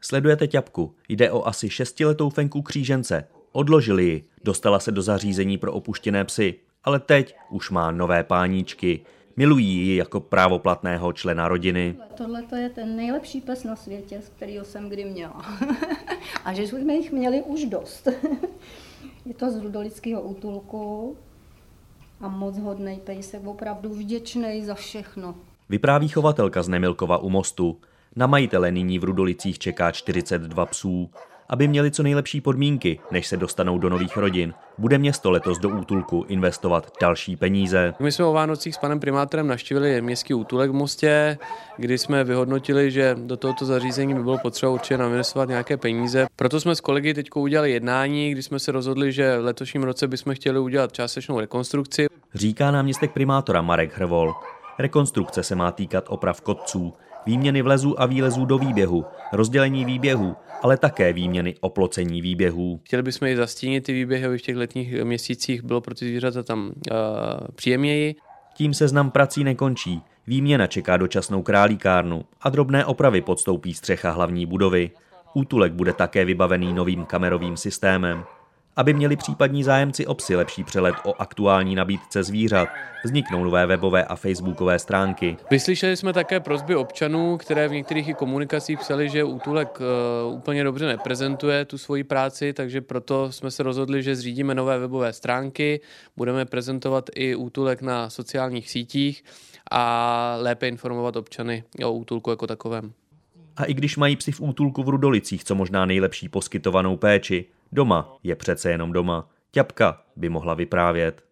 Sledujete ťapku. Jde o asi šestiletou fenku křížence. Odložili ji, dostala se do zařízení pro opuštěné psy, ale teď už má nové páníčky. Milují ji jako právoplatného člena rodiny. Tohle to je ten nejlepší pes na světě, z kterého jsem kdy měla. A že jsme jich měli už dost. je to z rudolického útulku a moc hodnej pejsek, opravdu vděčný za všechno. Vypráví chovatelka z Nemilkova u mostu. Na majitele nyní v Rudolicích čeká 42 psů. Aby měli co nejlepší podmínky, než se dostanou do nových rodin, bude město letos do útulku investovat další peníze. My jsme o Vánocích s panem primátorem navštívili městský útulek v Mostě, kdy jsme vyhodnotili, že do tohoto zařízení by bylo potřeba určitě nainvestovat nějaké peníze. Proto jsme s kolegy teď udělali jednání, kdy jsme se rozhodli, že v letošním roce bychom chtěli udělat částečnou rekonstrukci. Říká náměstek primátora Marek Hrvol. Rekonstrukce se má týkat oprav kotců, výměny vlezů a výlezů do výběhu, rozdělení výběhů, ale také výměny oplocení výběhů. Chtěli bychom i zastínit ty výběhy, aby v těch letních měsících bylo pro ty zvířata tam uh, příjemněji. Tím seznam prací nekončí. Výměna čeká dočasnou králíkárnu a drobné opravy podstoupí střecha hlavní budovy. Útulek bude také vybavený novým kamerovým systémem. Aby měli případní zájemci o psy lepší přelet o aktuální nabídce zvířat, vzniknou nové webové a facebookové stránky. Vyslyšeli jsme také prozby občanů, které v některých i komunikacích psali, že útulek uh, úplně dobře neprezentuje tu svoji práci, takže proto jsme se rozhodli, že zřídíme nové webové stránky, budeme prezentovat i útulek na sociálních sítích a lépe informovat občany o útulku jako takovém. A i když mají psi v útulku v Rudolicích co možná nejlepší poskytovanou péči, Doma je přece jenom doma. Ťapka by mohla vyprávět.